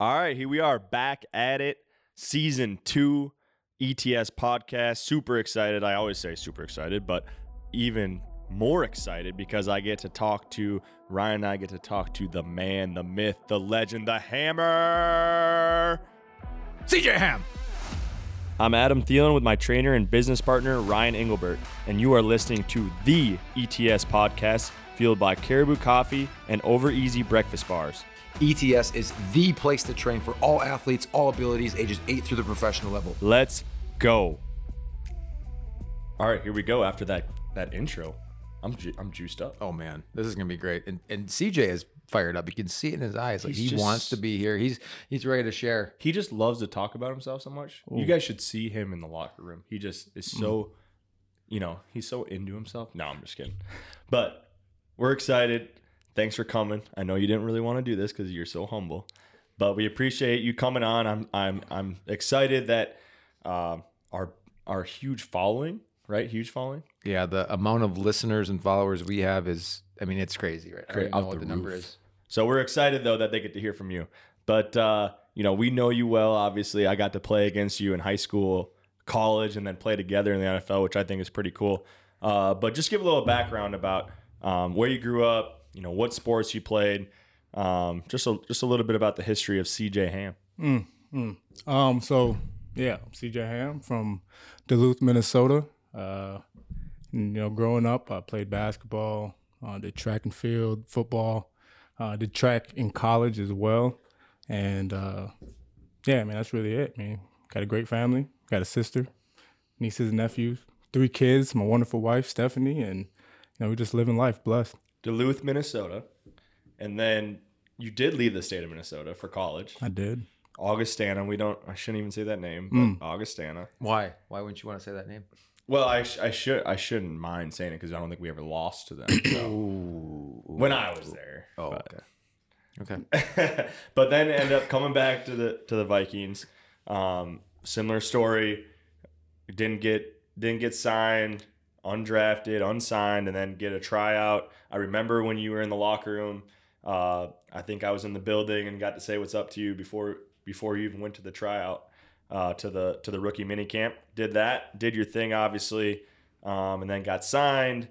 All right, here we are back at it. Season two ETS podcast. Super excited. I always say super excited, but even more excited because I get to talk to Ryan and I get to talk to the man, the myth, the legend, the hammer. CJ Ham. I'm Adam Thielen with my trainer and business partner, Ryan Englebert, and you are listening to the ETS podcast, fueled by Caribou Coffee and Over Easy Breakfast Bars. ETS is the place to train for all athletes, all abilities, ages 8 through the professional level. Let's go. All right, here we go. After that that intro, I'm ju- I'm juiced up. Oh man, this is gonna be great. And and CJ is fired up. You can see it in his eyes. Like He's he just- wants to be here. He's he's ready to share. He just loves to talk about himself so much. You guys should see him in the locker room. He just is mm. so, you know, he's so into himself. No, I'm just kidding. But we're excited. Thanks for coming. I know you didn't really want to do this because you're so humble, but we appreciate you coming on. I'm I'm I'm excited that uh, our our huge following, right? Huge following. Yeah, the amount of listeners and followers we have is I mean, it's crazy, right? I don't know what the the number is. So we're excited though that they get to hear from you. But uh, you know, we know you well. Obviously, I got to play against you in high school, college, and then play together in the NFL, which I think is pretty cool. Uh, but just give a little background about um, where you grew up. You know, what sports you played. Um, just a just a little bit about the history of CJ Ham. Mm, mm. Um, so yeah, CJ Ham from Duluth, Minnesota. Uh, you know, growing up, I played basketball, uh, did track and field, football, uh, did track in college as well, and uh, yeah, man, that's really it. Man, got a great family, got a sister, nieces and nephews, three kids, my wonderful wife Stephanie, and you know, we're just living life, blessed. Duluth, Minnesota, and then you did leave the state of Minnesota for college. I did. Augustana. We don't. I shouldn't even say that name, but Mm. Augustana. Why? Why wouldn't you want to say that name? Well, I, sh- I should I shouldn't mind saying it because I don't think we ever lost to them so. when I was there. Oh, but, okay. Okay. but then end up coming back to the to the Vikings. Um, similar story. Didn't get didn't get signed, undrafted, unsigned, and then get a tryout. I remember when you were in the locker room. Uh, I think I was in the building and got to say what's up to you before before you even went to the tryout uh, to the to the rookie mini camp. Did that, did your thing, obviously, um, and then got signed.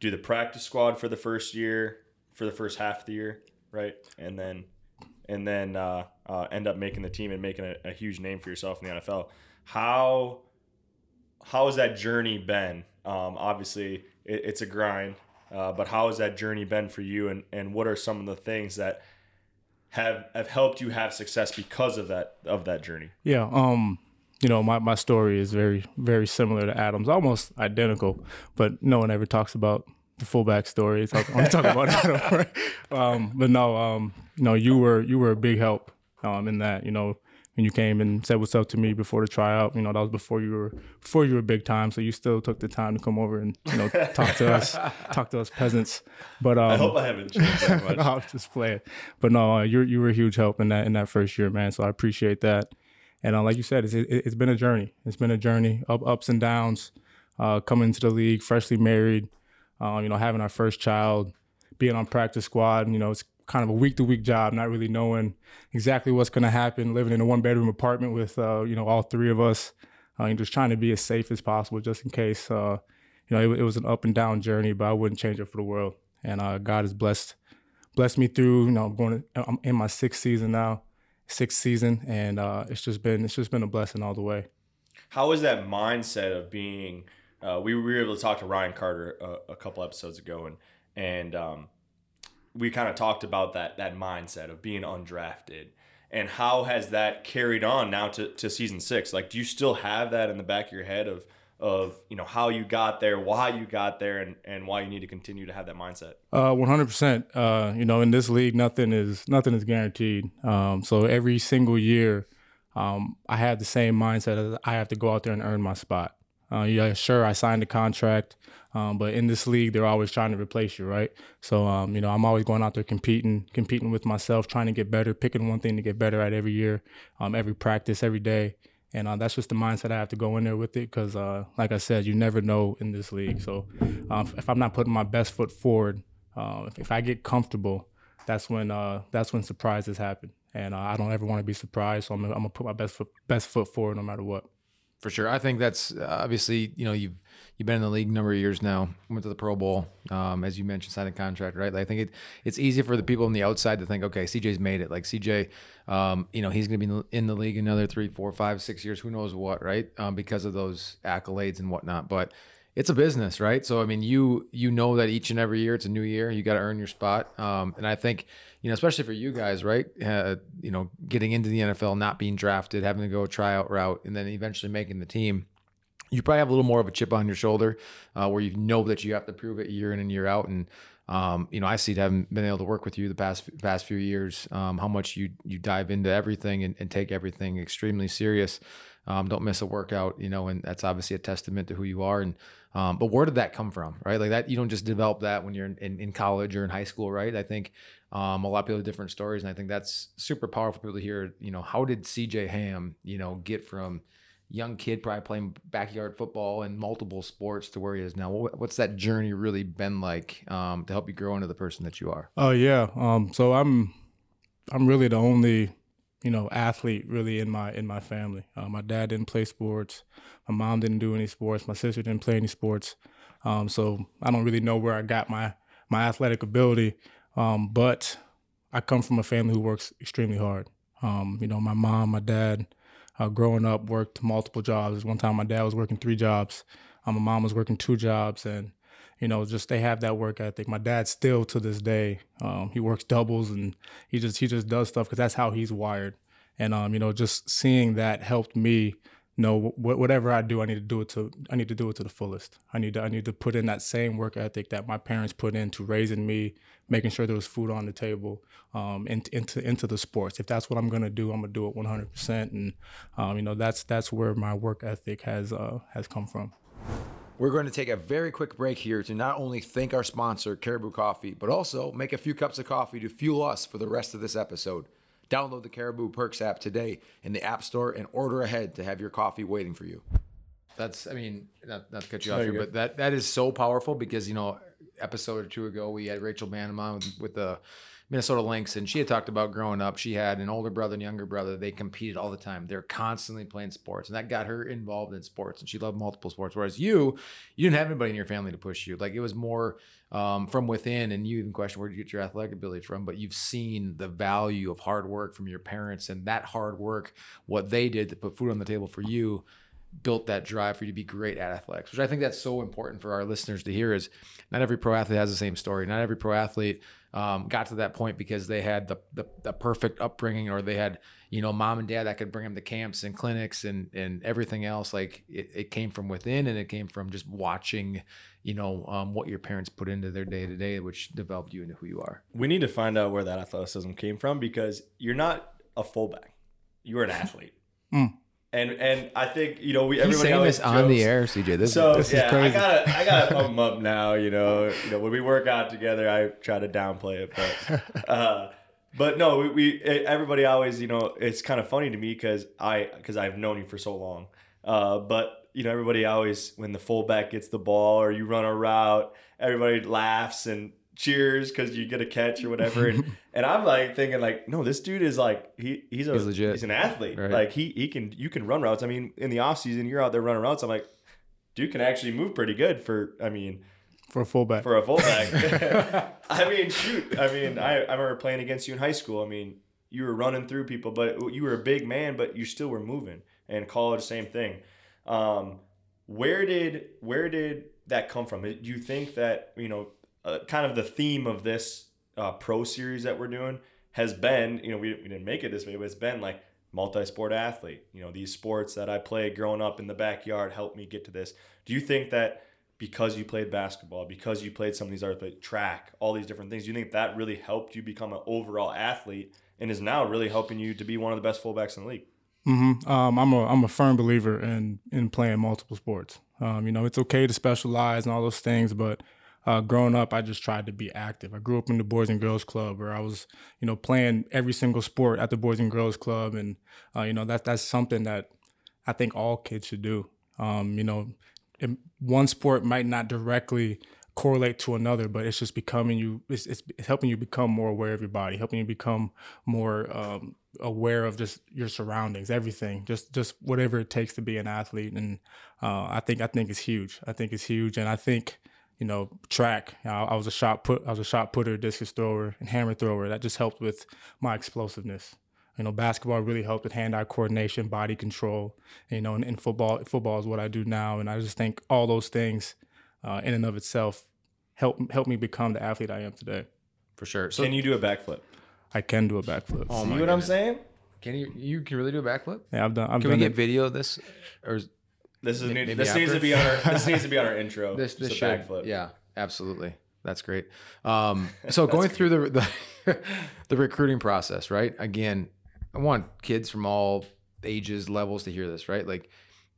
Do the practice squad for the first year, for the first half of the year, right? And then and then uh, uh, end up making the team and making a, a huge name for yourself in the NFL. How how has that journey been? Um, obviously, it, it's a grind, uh, but how has that journey been for you? And and what are some of the things that have have helped you have success because of that of that journey? Yeah, um, you know, my, my story is very, very similar to Adam's, almost identical, but no one ever talks about the full backstory. It's like, only talk about Adam, right? Um, but no, um, you know, you were you were a big help um in that, you know, when you came and said what's up to me before the tryout, you know, that was before you were before you were big time. So you still took the time to come over and, you know, talk to us, talk to us peasants. But um I hope I haven't changed that much. I'll just play it. But no, uh, you you were a huge help in that in that first year, man. So I appreciate that. And uh, like you said, it's it, it's been a journey. It's been a journey, up ups and downs. Uh, coming into the league, freshly married, um, you know, having our first child, being on practice squad. You know, it's kind of a week to week job, not really knowing exactly what's going to happen. Living in a one bedroom apartment with uh, you know all three of us, uh, and just trying to be as safe as possible, just in case. Uh, you know, it, it was an up and down journey, but I wouldn't change it for the world. And uh, God has blessed blessed me through. You know, I'm going. To, I'm in my sixth season now, sixth season, and uh, it's just been it's just been a blessing all the way. How is that mindset of being? Uh, we were able to talk to Ryan Carter a, a couple episodes ago, and and um, we kind of talked about that that mindset of being undrafted, and how has that carried on now to, to season six? Like, do you still have that in the back of your head of of you know how you got there, why you got there, and and why you need to continue to have that mindset? Uh, one hundred percent. Uh, you know, in this league, nothing is nothing is guaranteed. Um, so every single year, um, I have the same mindset. As I have to go out there and earn my spot. Uh, yeah, sure, I signed a contract, um, but in this league, they're always trying to replace you, right? So, um, you know, I'm always going out there competing, competing with myself, trying to get better, picking one thing to get better at every year, um, every practice, every day. And uh, that's just the mindset I have to go in there with it because, uh, like I said, you never know in this league. So um, if I'm not putting my best foot forward, uh, if, I get comfortable, that's when uh, that's when surprises happen. and uh, I don't ever want to be surprised. So I'm, I'm gonna put my best foot best foot forward no matter what. For sure, I think that's uh, obviously you know you've you've been in the league a number of years now. Went to the Pro Bowl, um, as you mentioned, signed a contract, right? Like, I think it it's easy for the people on the outside to think, okay, CJ's made it. Like CJ, um, you know, he's going to be in the league another three, four, five, six years, who knows what, right? Um, because of those accolades and whatnot, but it's a business, right? So I mean, you you know that each and every year it's a new year. You got to earn your spot, um, and I think you know, especially for you guys, right? Uh, you know, getting into the NFL, not being drafted, having to go a tryout route, and then eventually making the team. You probably have a little more of a chip on your shoulder, uh, where you know that you have to prove it year in and year out, and um, you know, I see having been able to work with you the past past few years, um, how much you you dive into everything and, and take everything extremely serious. Um, don't miss a workout, you know, and that's obviously a testament to who you are. And um, but where did that come from, right? Like that, you don't just develop that when you're in, in, college or in high school, right? I think um, a lot of people have different stories, and I think that's super powerful for people to hear. You know, how did CJ Ham, you know, get from young kid probably playing backyard football and multiple sports to where he is now? What's that journey really been like um, to help you grow into the person that you are? Oh yeah, um, so I'm I'm really the only you know athlete really in my in my family. Uh, my dad didn't play sports. My mom didn't do any sports. My sister didn't play any sports. Um, so I don't really know where I got my my athletic ability. Um, but I come from a family who works extremely hard. Um, you know, my mom, my dad, uh, growing up, worked multiple jobs. One time, my dad was working three jobs. Um, my mom was working two jobs, and you know, just they have that work ethic. My dad still to this day, um, he works doubles and he just he just does stuff because that's how he's wired. And um, you know, just seeing that helped me know whatever I do, I need to do it to I need to do it to the fullest. I need to I need to put in that same work ethic that my parents put into raising me, making sure there was food on the table, um, into into into the sports. If that's what I'm gonna do, I'm gonna do it 100. percent And um, you know, that's that's where my work ethic has uh, has come from. We're going to take a very quick break here to not only thank our sponsor, Caribou Coffee, but also make a few cups of coffee to fuel us for the rest of this episode. Download the Caribou Perks app today in the App Store and order ahead to have your coffee waiting for you. That's, I mean, not, not to cut you off here, but that that is so powerful because you know, episode or two ago we had Rachel Banham with, with the Minnesota Lynx, and she had talked about growing up. She had an older brother and younger brother. They competed all the time. They're constantly playing sports, and that got her involved in sports. And she loved multiple sports. Whereas you, you didn't have anybody in your family to push you. Like it was more um, from within, and you even question where you get your athletic ability from. But you've seen the value of hard work from your parents, and that hard work, what they did to put food on the table for you built that drive for you to be great at athletics, which I think that's so important for our listeners to hear is not every pro athlete has the same story. Not every pro athlete um, got to that point because they had the, the, the perfect upbringing or they had you know mom and dad that could bring them to camps and clinics and and everything else. Like it, it came from within and it came from just watching you know um, what your parents put into their day to day which developed you into who you are. We need to find out where that athleticism came from because you're not a fullback. You're an athlete. Mm. And and I think you know we He's everybody always this on the air, CJ. This, so this yeah, I gotta I gotta pump him up now. You know, you know when we work out together, I try to downplay it, but uh, but no, we, we everybody always you know it's kind of funny to me because I because I've known you for so long. Uh, but you know everybody always when the fullback gets the ball or you run a route, everybody laughs and cheers because you get a catch or whatever. And and I'm like thinking like, no, this dude is like he he's a he's, legit. he's an athlete. Right. Like he he can you can run routes. I mean, in the off season, you're out there running routes. I'm like, dude can actually move pretty good for I mean for a fullback. For a fullback. I mean, shoot. I mean, I, I remember playing against you in high school. I mean, you were running through people, but you were a big man, but you still were moving. And college, same thing. Um, where did where did that come from? Do you think that you know uh, kind of the theme of this uh, pro series that we're doing has been, you know, we, we didn't make it this way, but it's been like multi-sport athlete. You know, these sports that I played growing up in the backyard helped me get to this. Do you think that because you played basketball, because you played some of these other like track, all these different things, do you think that really helped you become an overall athlete and is now really helping you to be one of the best fullbacks in the league? Mm-hmm. Um, I'm a I'm a firm believer in in playing multiple sports. Um, you know, it's okay to specialize and all those things, but uh, growing up, I just tried to be active. I grew up in the Boys and Girls Club, where I was, you know, playing every single sport at the Boys and Girls Club, and uh, you know that that's something that I think all kids should do. Um, you know, one sport might not directly correlate to another, but it's just becoming you. It's, it's, helping you become more aware of your body, helping you become more um, aware of just your surroundings, everything, just just whatever it takes to be an athlete. And uh, I think I think it's huge. I think it's huge, and I think you know track. You know, I was a shot put. I was a shot putter, discus thrower, and hammer thrower. That just helped with my explosiveness. You know, basketball really helped with hand-eye coordination, body control. You know, and, and football, football is what I do now, and I just think all those things, uh, in and of itself, help help me become the athlete I am today. For sure. So Can you do a backflip? I can do a backflip. Oh See my what I'm saying? can you you can really do a backflip? yeah, I've done. I've Can we get it. video of this? Or is This is maybe this needs to be on our this needs to be on our intro. this this should backflip. yeah absolutely that's great. Um, so going through the the, the recruiting process, right? Again, I want kids from all ages, levels to hear this, right? Like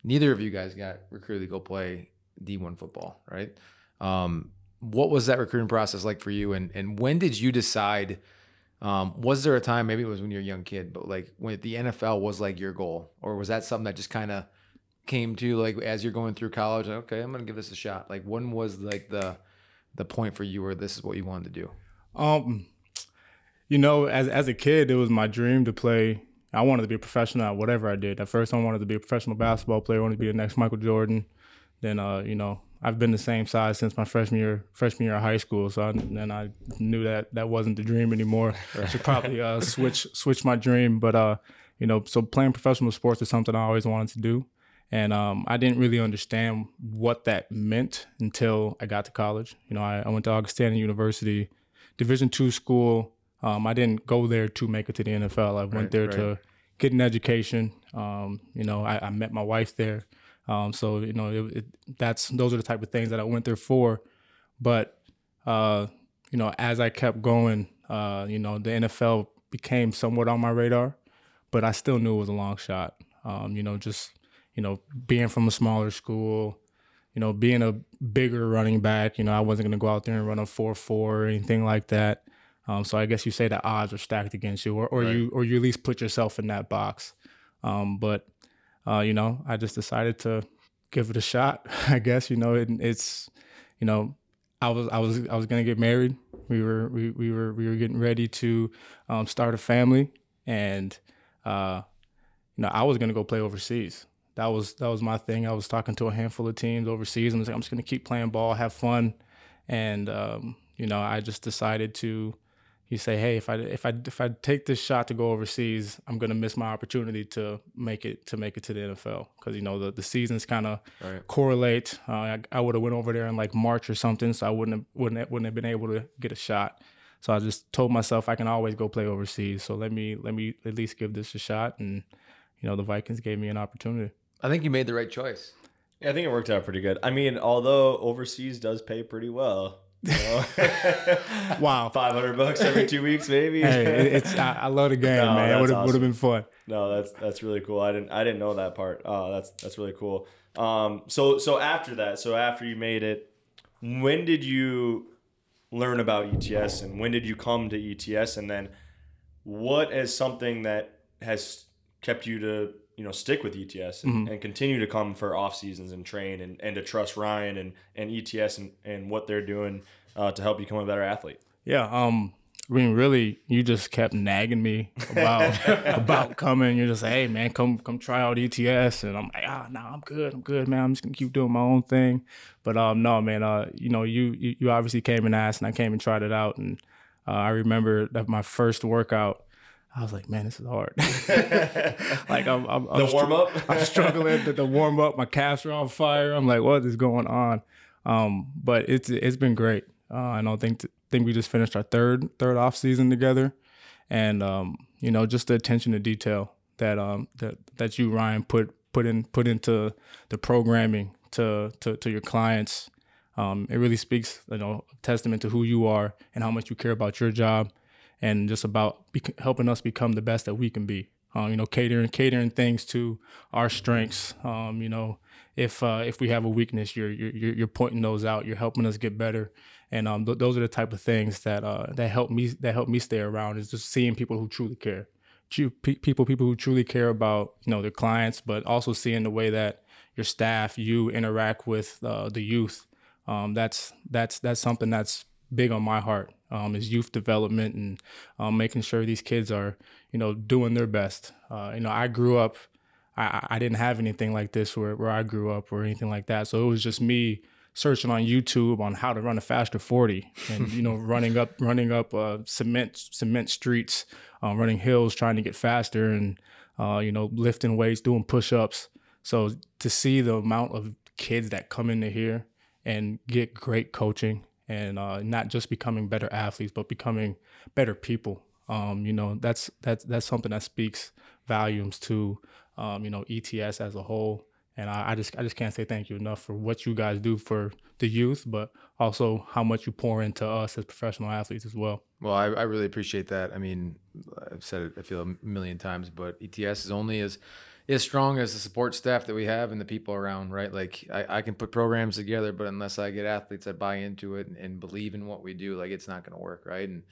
neither of you guys got recruited to go play D1 football, right? Um, what was that recruiting process like for you? And and when did you decide? Um, was there a time, maybe it was when you were a young kid, but like when the NFL was like your goal, or was that something that just kind of came to like as you're going through college? Like, okay, I'm gonna give this a shot. Like when was like the the point for you where this is what you wanted to do? Um, you know, as as a kid, it was my dream to play. I wanted to be a professional at whatever I did. At first, I wanted to be a professional basketball player. I wanted to be the next Michael Jordan. Then, uh, you know, I've been the same size since my freshman year, freshman year of high school. So I, then I knew that that wasn't the dream anymore. Should probably uh, switch switch my dream. But uh, you know, so playing professional sports is something I always wanted to do. And um, I didn't really understand what that meant until I got to college. You know, I, I went to Augustana University, Division two school. Um, I didn't go there to make it to the NFL. I went Right, there right. to get an education. Um, you know, I, I met my wife there. Um, so you know, it, it, that's those are the type of things that I went there for. But uh, you know, as I kept going, uh, you know, the NFL became somewhat on my radar, but I still knew it was a long shot. Um, you know, just you know, being from a smaller school, you know, being a bigger running back, you know, I wasn't going to go out there and run a four four or anything like that. Um, so I guess you say the odds are stacked against you, or, or you or you at least put yourself in that box. Um, but uh, you know, I just decided to give it a shot. I guess you know it, it's you know I was I was I was gonna get married. We were we, we were we were getting ready to um, start a family, and uh, you know I was gonna go play overseas. That was that was my thing. I was talking to a handful of teams overseas, and I was like, I'm just gonna keep playing ball, have fun, and um, you know I just decided to. You say, hey, if I if I if I take this shot to go overseas, I'm gonna miss my opportunity to make it to make it to the NFL because you know the the seasons kind of Right. correlate. Uh, I, I would have went over there in like March or something, so I wouldn't have, wouldn't have, wouldn't have been able to get a shot. So I just told myself I can always go play overseas. So let me let me at least give this a shot. And you know the Vikings gave me an opportunity. I think you made the right choice. Yeah, I think it worked out pretty good. I mean, although overseas does pay pretty well. You know? Wow. Five hundred bucks every two weeks, maybe. hey, it's I, I love the game, No, man. It would have awesome. have been fun. No, that's that's really cool. I didn't I didn't know that part. Oh, that's that's really cool. Um, so so after that, so after you made it, when did you learn about ETS and when did you come to ETS and then what is something that has kept you to you know stick with ETS and, and continue to come for off seasons and train and, and to trust Ryan and, and ETS and, and what they're doing uh, to help you become a better athlete. Yeah. Um. I mean, really, you just kept nagging me about about coming. You're just like, hey, man, come come try out ETS, and I'm like, ah, no, I'm good, I'm good, man. I'm just gonna keep doing my own thing. But um, no, man. Uh, you know, you you, you obviously came and asked, and I came and tried it out, and uh, I remember that my first workout. I was like, man, this is hard. like I'm, I'm, I'm The warm up. I'm struggling to the warm up. My calves are on fire. I'm like, what is going on? Um, but it's it's been great. Uh, I don't think think we just finished our third third off season together, and um, you know, just the attention to detail that um that that you Ryan put put in put into the programming to to to your clients. Um, it really speaks, you know, testament to who you are and how much you care about your job, and just about bec- helping us become the best that we can be. Um, you know, catering catering things to our strengths. Um, you know, if uh, if we have a weakness, you're you're you're pointing those out. You're helping us get better, and um, th- those are the type of things that uh, that help me that help me stay around. Is just seeing people who truly care, people people who truly care about you know their clients, but also seeing the way that your staff, you interact with uh, the youth. Um, that's that's that's something that's big on my heart. Um, is youth development and um, making sure these kids are, you know, doing their best. Uh, you know, I grew up, I, I didn't have anything like this where, where I grew up or anything like that. So it was just me searching on YouTube on how to run a faster 40 and, you know, running up, running up uh, cement, cement streets, uh, running hills, trying to get faster and, uh, you know, lifting weights, doing push-ups. So to see the amount of kids that come into here and get great coaching and uh, not just becoming better athletes, but becoming better people. Um, you know, that's that's that's something that speaks volumes to um, you know ETS as a whole. And I, I, just I just can't say thank you enough for what you guys do for the youth, but also how much you pour into us as professional athletes as well. Well, I, I really appreciate that. I mean, I've said it I feel a million times, but ETS is only as as strong as the support staff that we have and the people around, right? Like I, I can put programs together, but unless I get athletes that buy into it and, and believe in what we do, like it's not going to work, right? And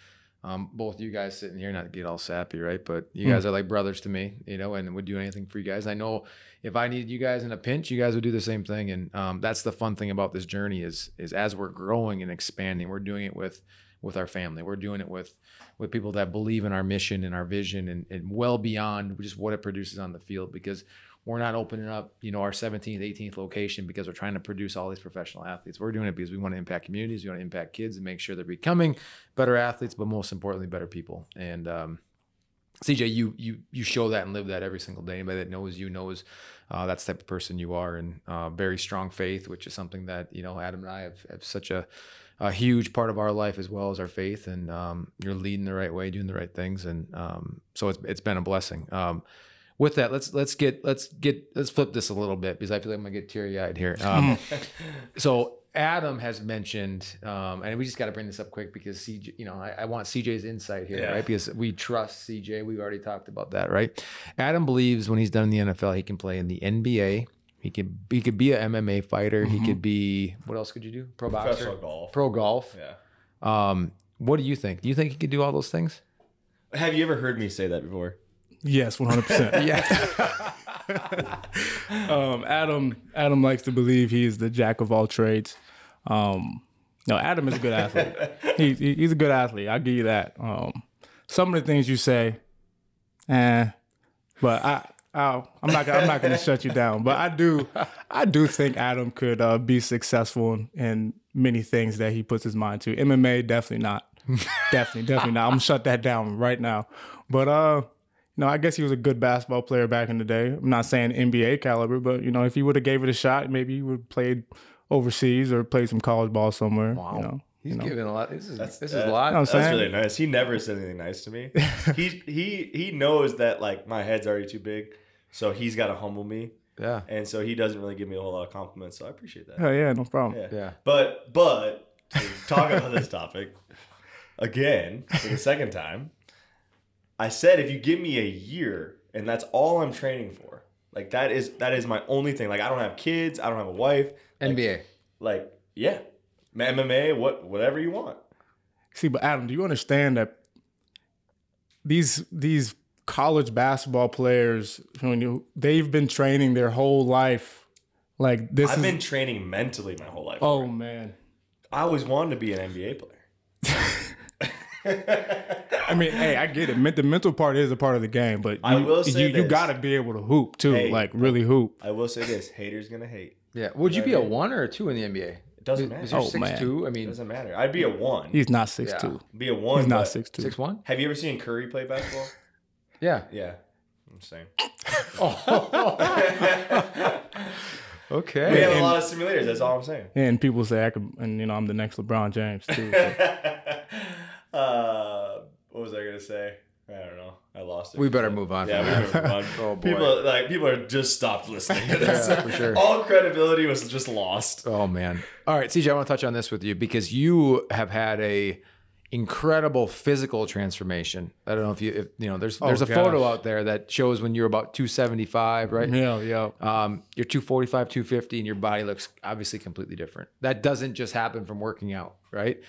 um, both you guys sitting here, not to get all sappy, right? But you guys mm. are like brothers to me, you know, and would do anything for you guys. I know if I needed you guys in a pinch, you guys would do the same thing. And um, that's the fun thing about this journey is is as we're growing and expanding, we're doing it with with our family. We're doing it with with people that believe in our mission and our vision and, and well beyond just what it produces on the field because we're not opening up, you know, our 17th, 18th location because we're trying to produce all these professional athletes. We're doing it because we want to impact communities, we want to impact kids and make sure they're becoming better athletes, but most importantly, better people. And um, CJ, you you you show that and live that every single day. Anybody that knows you knows uh, that's the type of person you are, and uh, very strong faith, which is something that you know Adam and I have, have such a a huge part of our life as well as our faith. And um, you're leading the right way, doing the right things, and um, so it's it's been a blessing. Um, with that, let's let's get let's get let's flip this a little bit because I feel like I'm gonna get teary eyed here. Um, so Adam has mentioned, um, and we just got to bring this up quick because CJ, you know, I, I want CJ's insight here, yeah. right? Because we trust CJ. We've already talked about that, right? Adam believes when he's done in the NFL, he can play in the NBA, he could he could be an MMA fighter. Mm-hmm. He could be what else could you do? Pro boxer, golf, pro golf. Yeah. Um, what do you think? Do you think he could do all those things? Have you ever heard me say that before? Yes, one hundred percent. Yeah. um, Adam Adam likes to believe he's the jack of all trades. Um, no, Adam is a good athlete. he, he, he's a good athlete. I'll give you that. Um, some of the things you say, eh, but I Oh, I'm not. I'm not going to shut you down, but I do. I do think Adam could uh, be successful in, in, many things that he puts his mind to. MMA, definitely not. definitely, definitely not. I'm gonna shut that down right now. But uh, you know, I guess he was a good basketball player back in the day. I'm not saying NBA caliber, but you know, if he would have gave it a shot, maybe he would have played overseas or played some college ball somewhere. Wow. You know. He's you know? giving a lot. This is that's, this is a lot. that's really nice. He never said anything nice to me. he he he knows that like my head's already too big. So he's got to humble me. Yeah. And so he doesn't really give me a whole lot of compliments. So I appreciate that. Oh yeah, no problem. Yeah. yeah. But but to talk about this topic again for the second time, I said if you give me a year and that's all I'm training for, like that is that is my only thing. Like I don't have kids, I don't have a wife. NBA. Like yeah, MMA, what whatever you want. See, but Adam, do you understand that these these college basketball players when they've been training their whole life like this I've is, been training mentally my whole life. Oh man. I always wanted to be an NBA player. I mean, hey, I get it. The mental part is a part of the game, but you, I will say you, you got to be able to hoop too, hey, like really hoop. I will say this: haters gonna hate. Yeah. Would you, you be a one or a two in the NBA? It doesn't matter. Is oh, six man. two? I mean, it doesn't matter. I'd be a one. He's not six yeah. two. Be a one. He's not six two. Six one. Have you ever seen Curry play basketball? Yeah. Yeah. I'm saying. oh. okay. We have and, a lot of simulators. That's all I'm saying. And people say I could, and you know, I'm the next LeBron James too. So. uh, what was I gonna say? I don't know. I lost it. We better move on. Yeah, we better move on. oh boy. People like people are just stopped listening to this. yeah, for sure. All credibility was just lost. Oh man. All right, CJ, I want to touch on this with you because you have had a incredible physical transformation. I don't know if you if, you know there's there's oh, a gosh. photo out there that shows when you're about 275, right? Yeah, yeah. Um, you're 245, 250 and your body looks obviously completely different. That doesn't just happen from working out, right?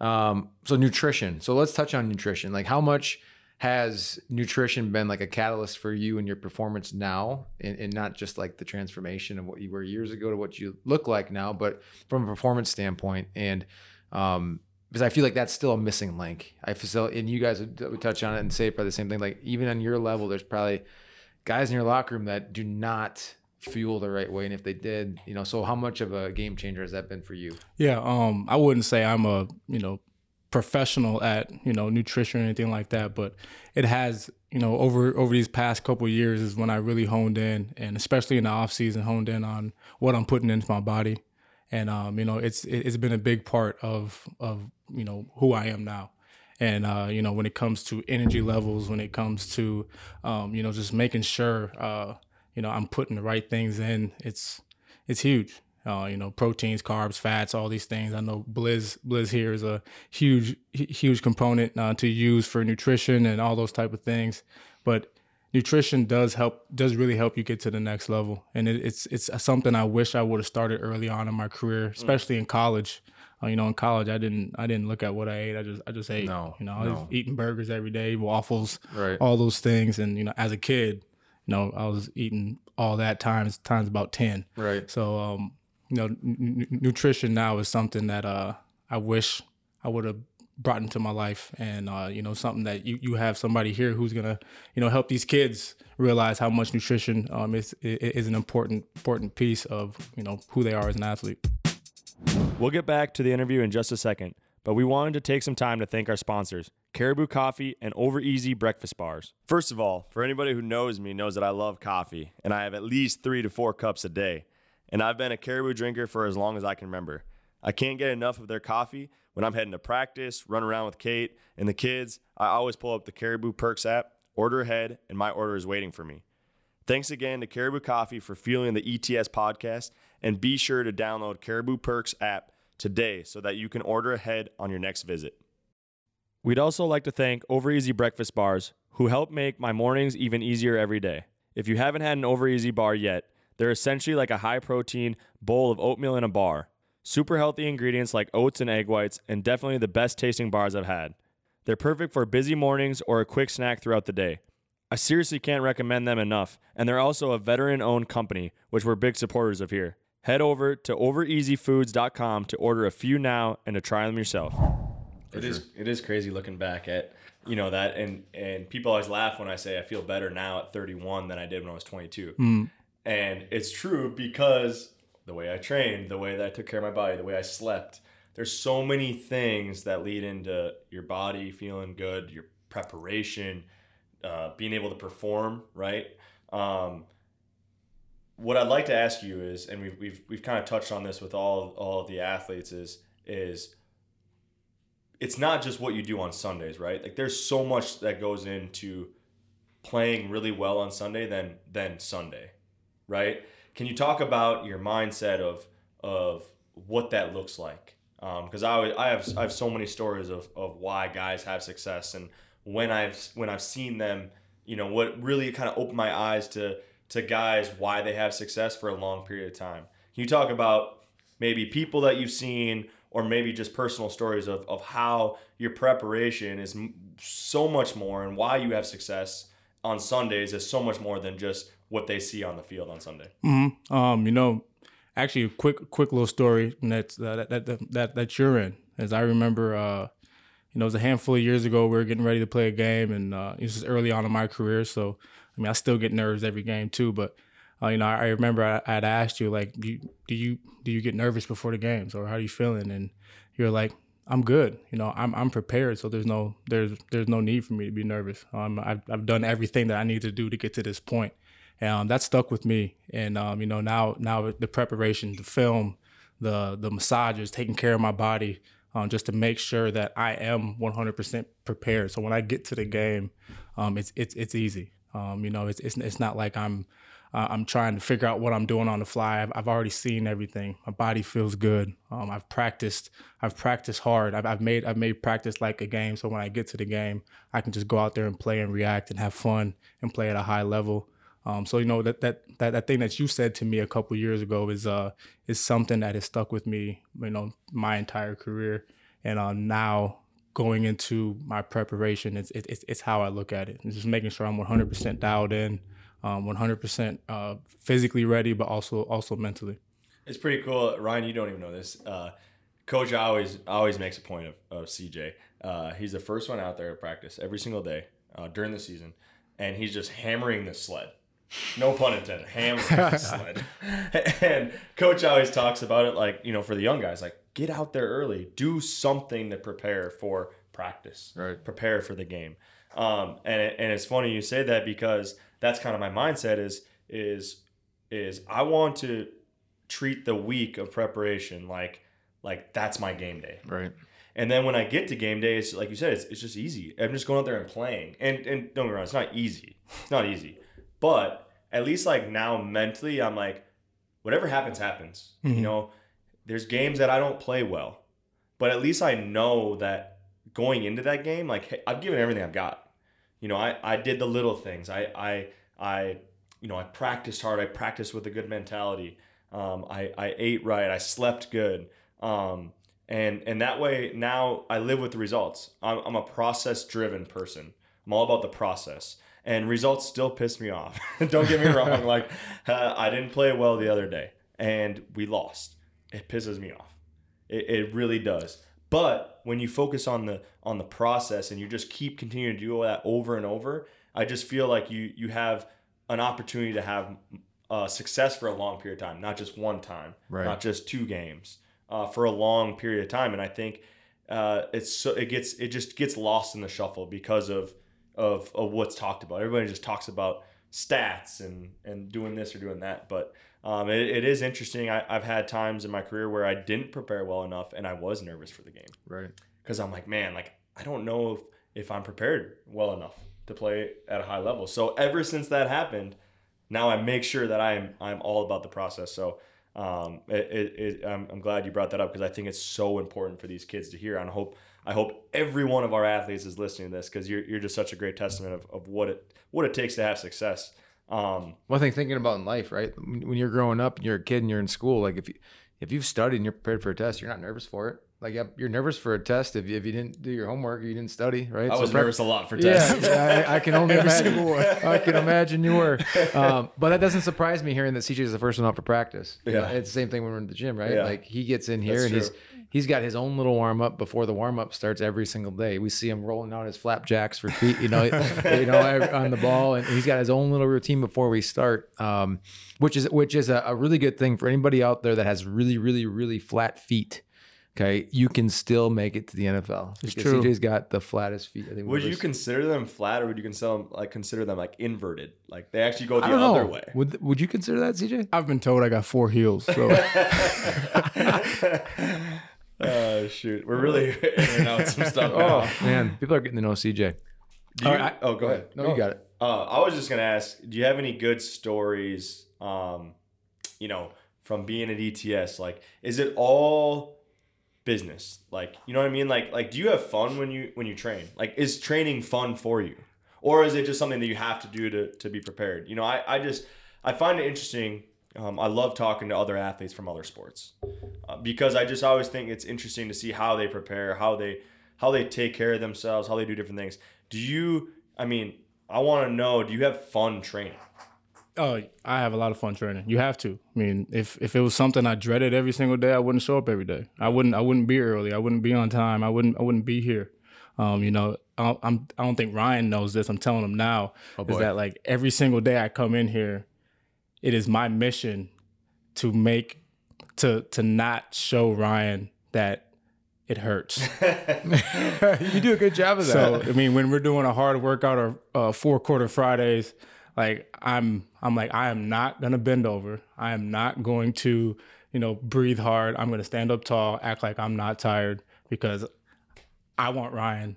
Um, so nutrition. So let's touch on nutrition. Like how much has nutrition been like a catalyst for you and your performance now and, and not just like the transformation of what you were years ago to what you look like now, but from a performance standpoint and um, because I feel like that's still a missing link. I feel, and you guys would, would touch on it and say probably the same thing. Like even on your level, there's probably guys in your locker room that do not fuel the right way, and if they did, you know, so how much of a game changer has that been for you? Yeah, um, I wouldn't say I'm a you know professional at you know nutrition or anything like that, but it has you know over over these past couple years is when I really honed in, and especially in the off season, honed in on what I'm putting into my body, and um, you know it's it's been a big part of of you know who I am now. And uh, you know, when it comes to energy levels, when it comes to um, you know just making sure uh, you know I'm putting the right things in, it's it's huge uh, you know, proteins, carbs, fats, all these things. I know Blizz Blizz here is a huge huge component uh, to use for nutrition and all those type of things. But nutrition does help does really help you get to the next level, and it, it's it's something I wish I would have started early on in my career, especially in college. Uh, you know, in college, I didn't I didn't look at what I ate. I just I just ate. No, you know, I was eating burgers every day, waffles, Right. all those things. And you know, as a kid, you know, I was eating all that times times about ten. Right. So, um, you know, n- n- nutrition now is something that uh, I wish I would have brought into my life, and uh, you know, something that you, you have somebody here who's gonna, you know, help these kids realize how much nutrition um, is is an important important piece of you know who they are as an athlete. We'll get back to the interview in just a second, but we wanted to take some time to thank our sponsors, Caribou Coffee and Over Easy Breakfast Bars. First of all, for anybody who knows me knows that I love coffee, and I have at least three to four cups a day. And I've been a Caribou drinker for as long as I can remember. I can't get enough of their coffee when I'm heading to practice, run around with Kate and the kids. I always pull up the Caribou Perks app, order ahead, and my order is waiting for me. Thanks again to Caribou Coffee for fueling the ETS podcast, and be sure to download Caribou Perks app today so that you can order ahead on your next visit. We'd also like to thank Over Easy Breakfast Bars, who help make my mornings even easier every day. If you haven't had an Over Easy bar yet, they're essentially like a high protein bowl of oatmeal in a bar. Super healthy ingredients like oats and egg whites, and definitely the best tasting bars I've had. They're perfect for busy mornings or a quick snack throughout the day. I seriously can't recommend them enough, and they're also a veteran owned company, which we're big supporters of here. Head over to overeasyfoods.com to order a few now and to try them yourself. It is it is crazy looking back at you know that and and people always laugh when I say I feel better now at 31 than I did when I was 22. And it's true because the way I trained, the way that I took care of my body, the way I slept, there's so many things that lead into your body feeling good, your preparation, uh, being able to perform, right? Um, what I'd like to ask you is, and we've, we've, we've kind of touched on this with all, all of the athletes is, is it's not just what you do on Sundays, right? Like there's so much that goes into playing really well on Sunday than, than Sunday, right? Can you talk about your mindset of, of what that looks like? Um, because I, I have I have so many stories of, of why guys have success and when I've when I've seen them, you know, what really kind of opened my eyes to to guys why they have success for a long period of time. Can you talk about maybe people that you've seen or maybe just personal stories of, of how your preparation is so much more and why you have success on Sundays is so much more than just what they see on the field on Sunday. Mm-hmm. Um, you know, actually, a quick, quick little story uh, that, that that that that you're in. As I remember, uh, you know, it was a handful of years ago. We were getting ready to play a game, and uh, this is early on in my career. So, I mean, I still get nerves every game too. But, uh, you know, I, I remember I, I'd asked you like, do you, do you do you get nervous before the games, or how are you feeling? And you're like, I'm good. You know, I'm I'm prepared. So there's no there's there's no need for me to be nervous. Um, I've I've done everything that I need to do to get to this. And um, that stuck with me. And um, you know, now now the preparation, the film, the the massages, taking care of my body, um, just to make sure that I am 100% prepared. So when I get to the game, um, it's it's it's easy. Um, you know, it's, it's it's not like I'm uh, I'm trying to figure out what I'm doing on the fly. I've, I've already seen everything. My body feels good. Um, I've practiced. I've practiced hard. I've, I've made I've made practice like a game. So when I get to the game, I can just go out there and play and react and have fun and play at a high level. Um, so you know that, that that that thing that you said to me a couple years ago is uh is something that has stuck with me. You know, my entire career, and uh, now going into my preparation, it's it's it's how I look at it. It's just making sure I'm 100% dialed in, um, 100% uh, physically ready, but also also mentally. It's pretty cool. Ryan, you don't even know this. Uh, Coach always always makes a point of, of CJ. Uh, he's the first one out there at practice every single day uh, during the season, and he's just hammering the sled. No pun intended, hammering the sled. And coach always talks about it like you know for the young guys, like get out there early, do something to prepare for practice, Right. prepare for the game. Um, and it, and it's funny you say that because that's kind of my mindset is is is I want to treat the week of preparation like like that's my game day. Right. And then when I get to game day, it's like you said, it's, it's just easy. I'm just going out there and playing. And and don't get me wrong, it's not easy. It's not easy. But at least like now mentally, I'm like, whatever happens, happens. You Mhm. know, there's games that I don't play well, but at least I know that going into that game, like hey, I've given everything I've got. You know, I, I did the little things. I I I you know I practiced hard. I practiced with a good mentality. Um, I I ate right. I slept good. Um, and and that way now I live with the results. I'm, I'm a process driven person. I'm all about the process, and results still piss me off. Don't get me wrong. Like uh, I didn't play well the other day, and we lost. It pisses me off. It, it really does. But when you focus on the on the process and you just keep continuing to do that over and over, I just feel like you you have an opportunity to have uh, success for a long period of time, not just one time, Right. not just two games, uh, for a long period of time. And I think uh, it's so it gets it just gets lost in the shuffle because of of, of what's talked about. Everybody just talks about stats and and doing this or doing that, but um, it, it is interesting. I, I've had times in my career where I didn't prepare well enough, and I was nervous for the game Right. because I'm like, man, like I don't know if, if I'm prepared well enough to play at a high level. So ever since that happened, now I make sure that I'm I'm all about the process. So um, it, it, it, I'm, I'm glad you brought that up because I think it's so important for these kids to hear. And I hope I hope every one of our athletes is listening to this because you're, you're just such a great testament of, of what it what it takes to have success. Um, One thing thinking about in life, right? When you're growing up and you're a kid and you're in school, like if you if you've studied and you're prepared for a test, you're not nervous for it. Like you're nervous for a test if you, if you didn't do your homework or you didn't study, right? I So was prep- nervous a lot for tests. Yeah, I, I can only imagine. I can imagine you were. Um, but that doesn't surprise me hearing that CJ is the first one out for practice. Yeah. it's the same thing when we're in the gym, right? Yeah. Like he gets in here That's and he's he's got his own little warm up before the warm up starts every single day. We see him rolling out his flapjacks for feet, you know, you know, on the ball, and he's got his own little routine before we start, um, which is which is a, a really good thing for anybody out there that has really, really, really flat feet. Okay, you can still make it to the NFL. It's because true. CJ's got the flattest feet. I think. Would you ever consider them flat, or would you consider them like consider them like inverted? Like they actually go the other know. way. Would Would you consider that, CJ? I've been told I got four heels. So Oh shoot, we're really airing out some stuff. Oh now. man, people are getting to know CJ. Do you, All right. oh, go ahead. No, you got it. Uh, I was just gonna ask, do you have any good stories? Um, you know, from being at ETS, like, is it all business? Like, you know what I mean? Like, like, do you have fun when you when you train? Like, is training fun for you, or is it just something that you have to do to to be prepared? You know, I I just I find it interesting. Um, I love talking to other athletes from other sports uh, because I just always think it's interesting to see how they prepare, how they how they take care of themselves, how they do different things. Do you? I mean, I want to know. Do you have fun training? Oh, I have a lot of fun training. You have to. I mean, if if it was something I dreaded every single day, I wouldn't show up every day. I wouldn't. I wouldn't be early. I wouldn't be on time. I wouldn't. I wouldn't be here. Um, you know, I, I'm. I don't think Ryan knows this. I'm telling him now. is that like every single day I come in here, it is my mission to make to to not show Ryan that it hurts. you do a good job of that. So I mean, when we're doing a hard workout or uh, four quarter Fridays, like I'm, I'm like I am not gonna bend over. I am not going to, you know, breathe hard. I'm gonna stand up tall, act like I'm not tired because I want Ryan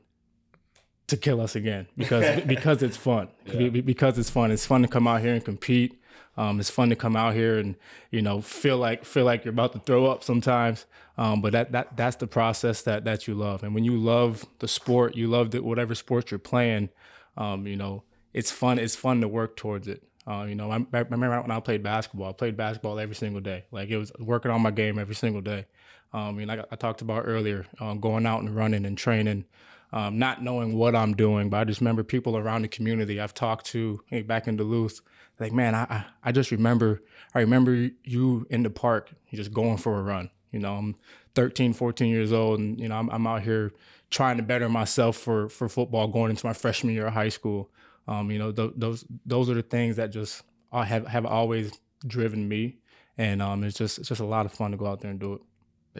to kill us again because because it's fun. Be- Because it's fun. It's fun to come out here and compete. Um, it's fun to come out here and you know feel like feel like you're about to throw up sometimes. Um, but that that that's the process that that you love. And when you love the sport, you love the, whatever sport you're playing. Um, you know, it's fun. It's fun to work towards it. Uh, you know, I, I remember when I played basketball. I played basketball every single day. Like it was working on my game every single day. Um, know, like I talked about earlier, uh, going out and running and training, um, not knowing what I'm doing, but I just remember people around the community I've talked to hey, back in Duluth, like, man, I, I just remember, I remember you in the park, just going for a run. You know, I'm 13, 14 years old, and you know I'm, I'm out here trying to better myself for for football going into my freshman year of high school. Um, you know th- those those are the things that just I have have always driven me, and um, it's just it's just a lot of fun to go out there and do it.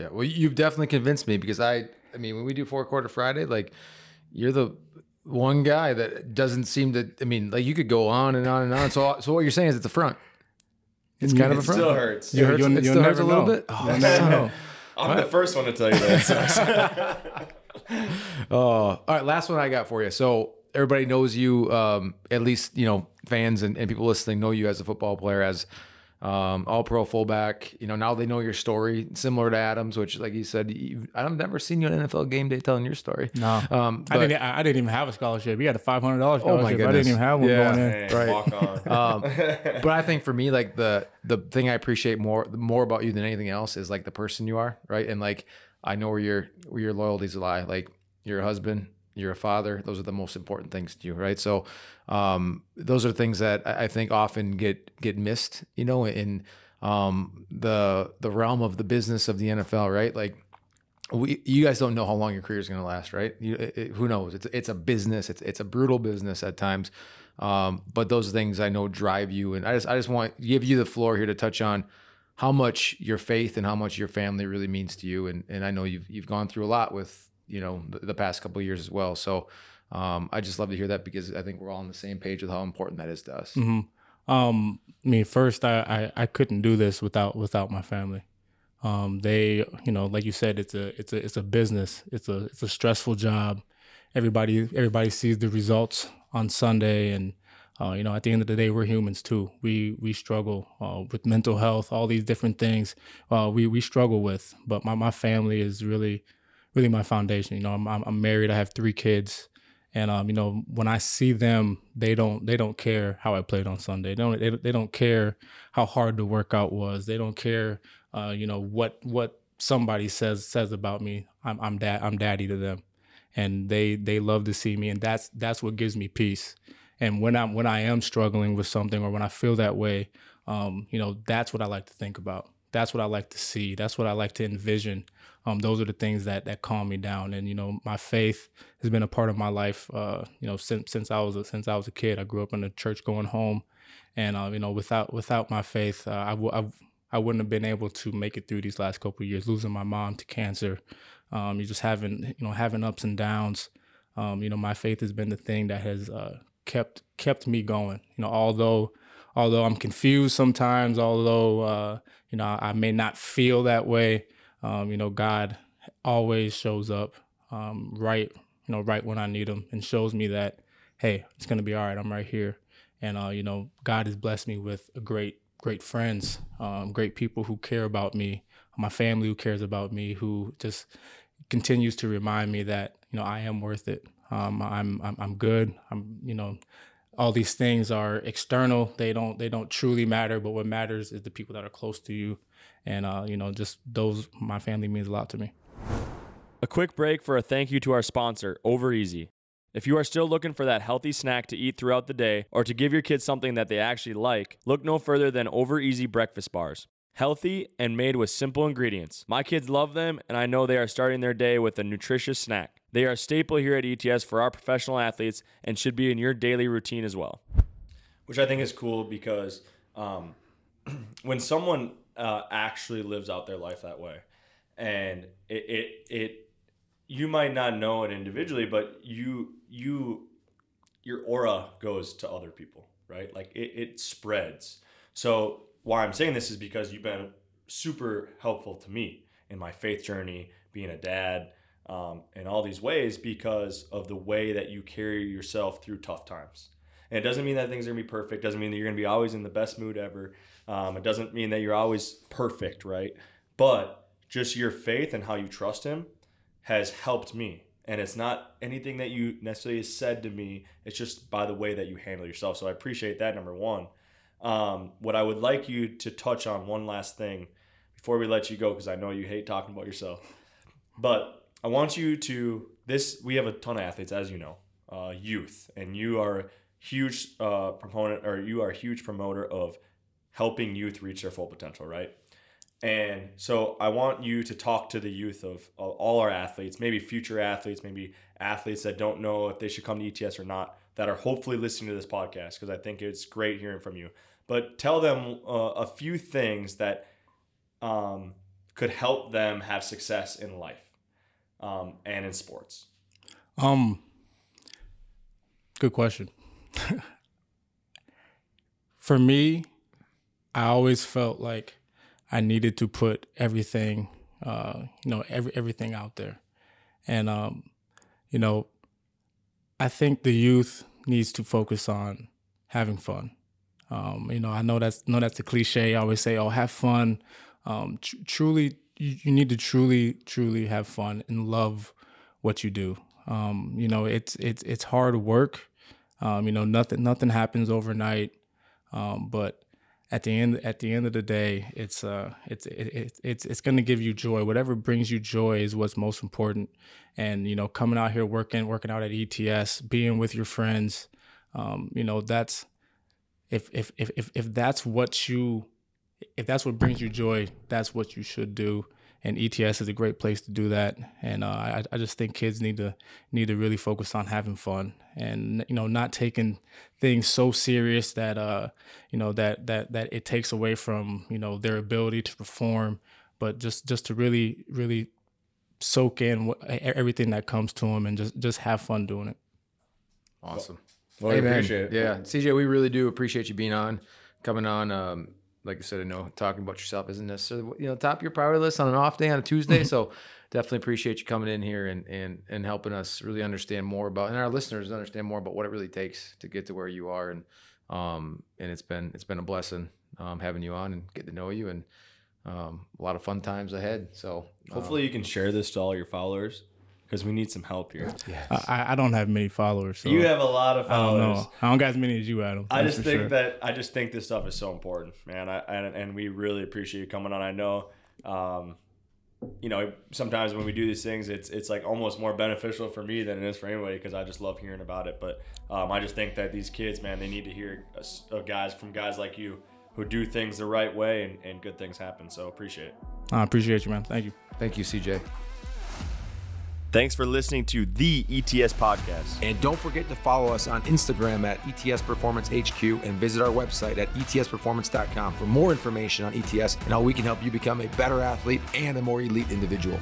Yeah, well, you've definitely convinced me because I, I mean, when we do four quarter Friday, like you're the one guy that doesn't seem to. I mean, like you could go on and on and on. So, so what you're saying is it's a front. It's kind of a front. It still hurts. You- It, hurts, you'll- it you'll still hurts a never little know. bit. Oh, You'll never I'm the first one to tell you that. Oh, all right. Last one I got for you. So everybody knows you, um, at least you know fans and, and people listening know you as a football player, as um, all pro fullback. You know now they know your story, similar to Adams, which, like you said, I've never seen you on NFL game day telling your story. No, Um, I didn't. I I didn't even have a scholarship. We had a five hundred dollars Oh my scholarship. I didn't even have one Yeah. going in. Man, Right. Walk on. Um, but I think for me, like the the thing I appreciate more more about you than anything else is like the person you are, right? And like I know where your where your loyalties lie. Like you're a husband, you're a father. Those are the most important things to you, right? So um, those are things that I think often get get missed, you know, in um, the the realm of the business of the NFL, right? Like we, you guys don't know how long your career is going to last, right? You, it, who knows? It's it's a business. It's it's a brutal business at times, um, but those things I know drive you. And I just I just want give you the floor here to touch on how much your faith and how much your family really means to you. And and I know you've you've gone through a lot with you know the, the past couple years as well. So um, I just love to hear that because I think we're all on the same page with how important that is to us. hmm Um, I mean, first, I, I I couldn't do this without without my family. Um, they, you know, like you said, it's a it's a it's a business. It's a it's a stressful job. Everybody everybody sees the results on Sunday, and uh, you know, at the end of the day, we're humans too. We we struggle uh, with mental health, all these different things. Uh, we we struggle with, but my my family is really really my foundation. You know, I'm I'm, married. I have three kids and um, you know when I see them, they don't they don't care how I played on Sunday. They don't they, they don't care how hard the workout was. They don't care, uh, you know what what somebody says says about me. I'm I'm dad I'm daddy to them, and they they love to see me, and that's that's what gives me peace. And when I'm when I am struggling with something or when I feel that way, um, you know that's what I like to think about. That's what I like to see. That's what I like to envision. Um, those are the things that that calm me down. And you know, my faith has been a part of my life. Uh, you know, since since I was a, since I was a kid, I grew up in a church going home, and uh, you know, without without my faith, uh, I wouldn't have been able to make it through these last couple years. Losing my mom to cancer, um, you just having you know having ups and downs. Um, you know, my faith has been the thing that has uh, kept kept me going. You know, although although I'm confused sometimes, although uh, you know I may not feel that way, um, you know, God always shows up um, right, you know, right when I need Him, and shows me that, hey, it's gonna be all right. I'm right here, and uh, you know, God has blessed me with great, great friends, um, great people who care about me, my family who cares about me, who just continues to remind me that you know I am worth it. Um, I'm, I'm I'm good. I'm you know all these things are external. They don't they don't truly matter. But what matters is the people that are close to you, and uh, you know just those. My family means a lot to me. A quick break for a thank you to our sponsor, Over Easy. If you are still looking for that healthy snack to eat throughout the day or to give your kids something that they actually like, look no further than Over Easy breakfast bars. Healthy and made with simple ingredients. My kids love them, and I know they are starting their day with a nutritious snack. They are a staple here at ETS for our professional athletes and should be in your daily routine as well. which I think is cool because um, when someone uh, actually lives out their life that way, and it, it it you might not know it individually, but you you your aura goes to other people, right? Like it, it spreads. So why I'm saying this is because you've been super helpful to me in my faith journey, being a dad, um, in all these ways because of the way that you carry yourself through tough times. And it doesn't mean that things are gonna be perfect. Doesn't mean that you're gonna be always in the best mood ever. Um, it doesn't mean that you're always perfect, right? But just your faith and how you trust Him has helped me. And it's not anything that you necessarily said to me. It's just by the way that you handle yourself. So I appreciate that. Number one. Um, what I would like you to touch on one last thing before we let you go, because I know you hate talking about yourself. But I want you to this. We have a ton of athletes, as you know, uh, youth, and you are huge uh, proponent, or you are a huge promoter of helping youth reach their full potential, right? And so I want you to talk to the youth of of all our athletes, maybe future athletes, maybe athletes that don't know if they should come to ETS or not, that are hopefully listening to this podcast because I think it's great hearing from you. But tell them uh, a few things that um, could help them have success in life um, and in sports. Um, good question. For me, I always felt like I needed to put everything, uh, you know, every everything out there, and um, you know, I think the youth needs to focus on having fun. Um, you know, I know that's know that's a cliche. I always say, "Oh, have fun." Um, tr- truly, you, you need to truly, truly have fun and love what you do. Um, you know, it's it's it's hard work. Um, you know, nothing nothing happens overnight. Um, but at the end at the end of the day, it's uh it's it, it, it's it's going to give you joy. Whatever brings you joy is what's most important. And you know, coming out here working working out at ETS, being with your friends, um, you know, that's if if if if if that's what you if that's what brings you joy, that's what you should do. And ETS is a great place to do that. And uh, I, I just think kids need to need to really focus on having fun and you know not taking things so serious that uh you know that that that it takes away from you know their ability to perform, but just just to really really soak in what, everything that comes to them and just just have fun doing it. Awesome. Well, Hey, we appreciate it. Yeah, CJ, we really do appreciate you being on, coming on. Um, like I said, I know talking about yourself isn't necessarily you know top of your priority list on an off day on a Tuesday. so definitely appreciate you coming in here and and and helping us really understand more about and our listeners understand more about what it really takes to get to where you are. And um and it's been it's been a blessing um, having you on and getting to know you and um, a lot of fun times ahead. So um, Hopefully, you can share this to all your followers because we need some help here. I, I don't have many followers. So You have a lot of followers. I don't followers. know. I don't got as many as you, Adam. I just think sure. that I just think this stuff is so important, man. I, and, and we really appreciate you coming on. I know, um, you know, sometimes when we do these things, it's it's like almost more beneficial for me than it is for anybody because I just love hearing about it. But um, I just think that these kids, man, they need to hear us- of guys from guys like you who do things the right way and, and good things happen. So appreciate it. I appreciate you, man. Thank you. thank you, CJ. Thanks for listening to the ETS podcast. And don't forget to follow us on Instagram at ETS Performance HQ and visit our website at etsperformance.com for more information on ETS and how we can help you become a better athlete and a more elite individual.